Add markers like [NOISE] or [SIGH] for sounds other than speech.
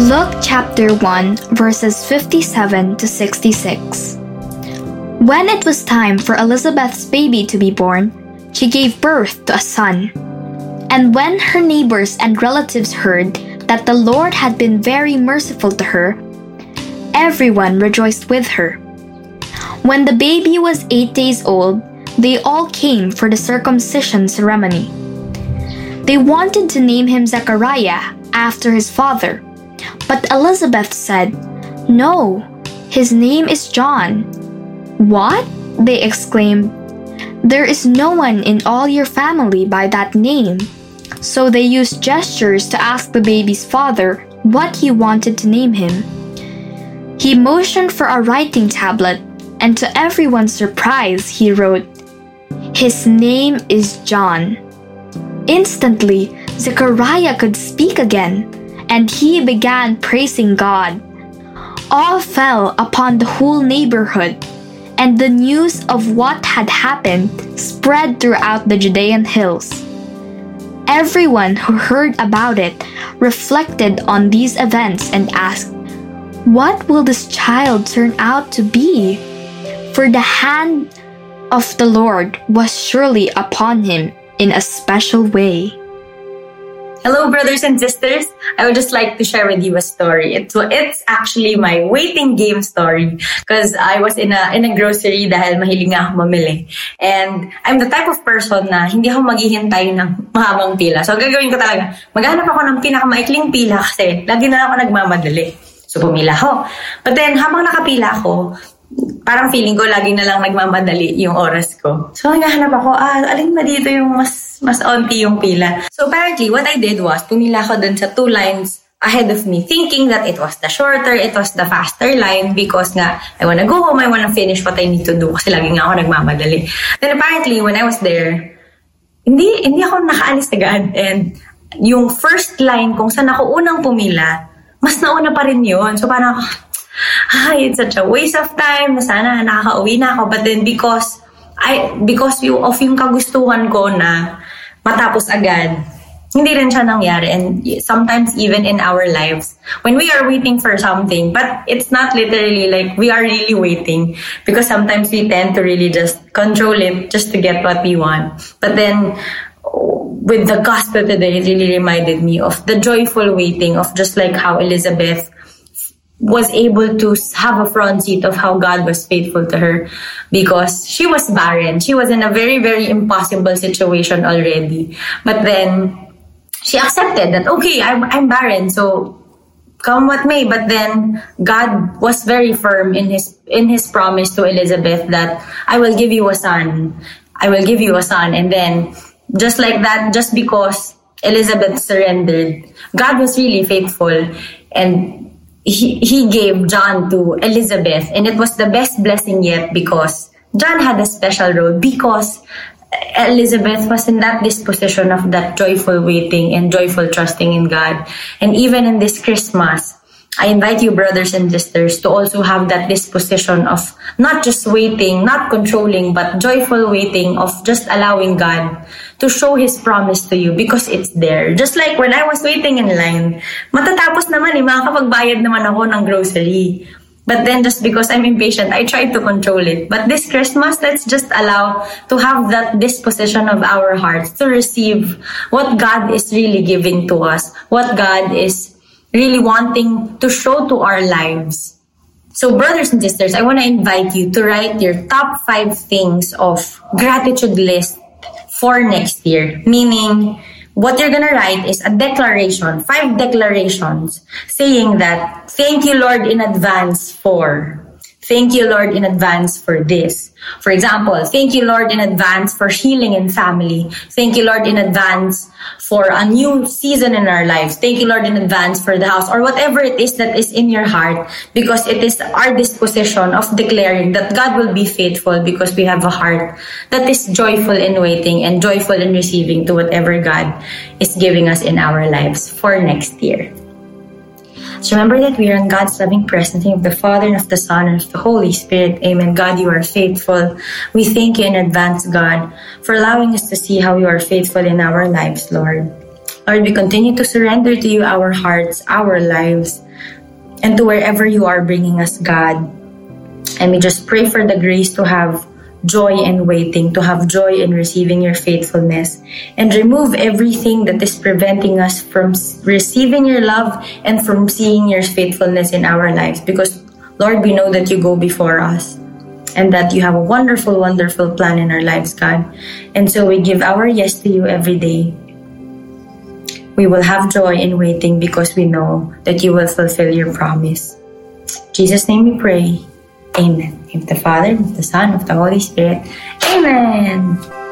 Luke chapter 1, verses 57 to 66. When it was time for Elizabeth's baby to be born, she gave birth to a son. And when her neighbors and relatives heard that the Lord had been very merciful to her, everyone rejoiced with her. When the baby was eight days old, they all came for the circumcision ceremony. They wanted to name him Zechariah after his father, but Elizabeth said, No, his name is John. What? They exclaimed. There is no one in all your family by that name. So they used gestures to ask the baby's father what he wanted to name him. He motioned for a writing tablet, and to everyone's surprise, he wrote, His name is John. Instantly, Zechariah could speak again, and he began praising God. Awe fell upon the whole neighborhood, and the news of what had happened spread throughout the Judean hills. Everyone who heard about it reflected on these events and asked, What will this child turn out to be? For the hand of the Lord was surely upon him in a special way. Hello, brothers and sisters. I would just like to share with you a story. It's, it's actually my waiting game story because I was in a in a grocery dahil mahilig nga ako mamili. And I'm the type of person na hindi ako maghihintay ng mahabang pila. So, gagawin ko talaga, maghanap ako ng pinakamaikling pila kasi lagi na ako nagmamadali. So, pumila ako. But then, habang nakapila ako, parang feeling ko lagi na lang nagmamadali yung oras ko. So, naghahanap ako, ah, alin ba dito yung mas, mas onti yung pila? So, apparently, what I did was, pumila ko dun sa two lines ahead of me, thinking that it was the shorter, it was the faster line because nga, I wanna go home, I wanna finish what I need to do kasi lagi nga ako nagmamadali. Then apparently, when I was there, hindi, hindi ako nakaalis agad. And yung first line kung saan ako unang pumila, mas nauna pa rin yun. So parang, [LAUGHS] it's such a waste of time na sana nakaka-uwi na ako. But then because, I, because of yung kagustuhan ko na matapos agad, hindi rin siya nangyari. And sometimes even in our lives, when we are waiting for something, but it's not literally like we are really waiting because sometimes we tend to really just control it just to get what we want. But then with the gospel today, it really reminded me of the joyful waiting of just like how Elizabeth was able to have a front seat of how God was faithful to her because she was barren. She was in a very, very impossible situation already. But then she accepted that, okay, I'm, I'm barren, so come what may. But then God was very firm in his, in his promise to Elizabeth that I will give you a son. I will give you a son. And then just like that, just because Elizabeth surrendered, God was really faithful and he, he gave John to Elizabeth, and it was the best blessing yet because John had a special role because Elizabeth was in that disposition of that joyful waiting and joyful trusting in God. And even in this Christmas, I invite you, brothers and sisters, to also have that disposition of not just waiting, not controlling, but joyful waiting of just allowing God to show His promise to you because it's there. Just like when I was waiting in line, matatapos naman eh, makakapagbayad naman ako ng grocery. But then just because I'm impatient, I try to control it. But this Christmas, let's just allow to have that disposition of our hearts to receive what God is really giving to us, what God is really wanting to show to our lives. So, brothers and sisters, I want to invite you to write your top five things of gratitude list for next year. Meaning, what you're gonna write is a declaration, five declarations, saying that, thank you, Lord, in advance for Thank you, Lord, in advance for this. For example, thank you, Lord, in advance for healing in family. Thank you, Lord, in advance for a new season in our lives. Thank you, Lord, in advance for the house or whatever it is that is in your heart because it is our disposition of declaring that God will be faithful because we have a heart that is joyful in waiting and joyful in receiving to whatever God is giving us in our lives for next year. So remember that we are in God's loving presence, of the Father and of the Son and of the Holy Spirit. Amen. God, you are faithful. We thank you in advance, God, for allowing us to see how you are faithful in our lives, Lord. Lord, we continue to surrender to you our hearts, our lives. and to wherever you are bringing us, God. And we just pray for the grace to have joy in waiting, to have joy in receiving your faithfulness, and remove everything that is preventing us from receiving your love and from seeing your faithfulness in our lives. Because, Lord, we know that you go before us and that you have a wonderful, wonderful plan in our lives, God. And so we give our yes to you every day. We will have joy in waiting because we know that you will fulfill your promise. In Jesus' name we pray. Amen. In the Father, of the Son, of the Holy Spirit. Amen.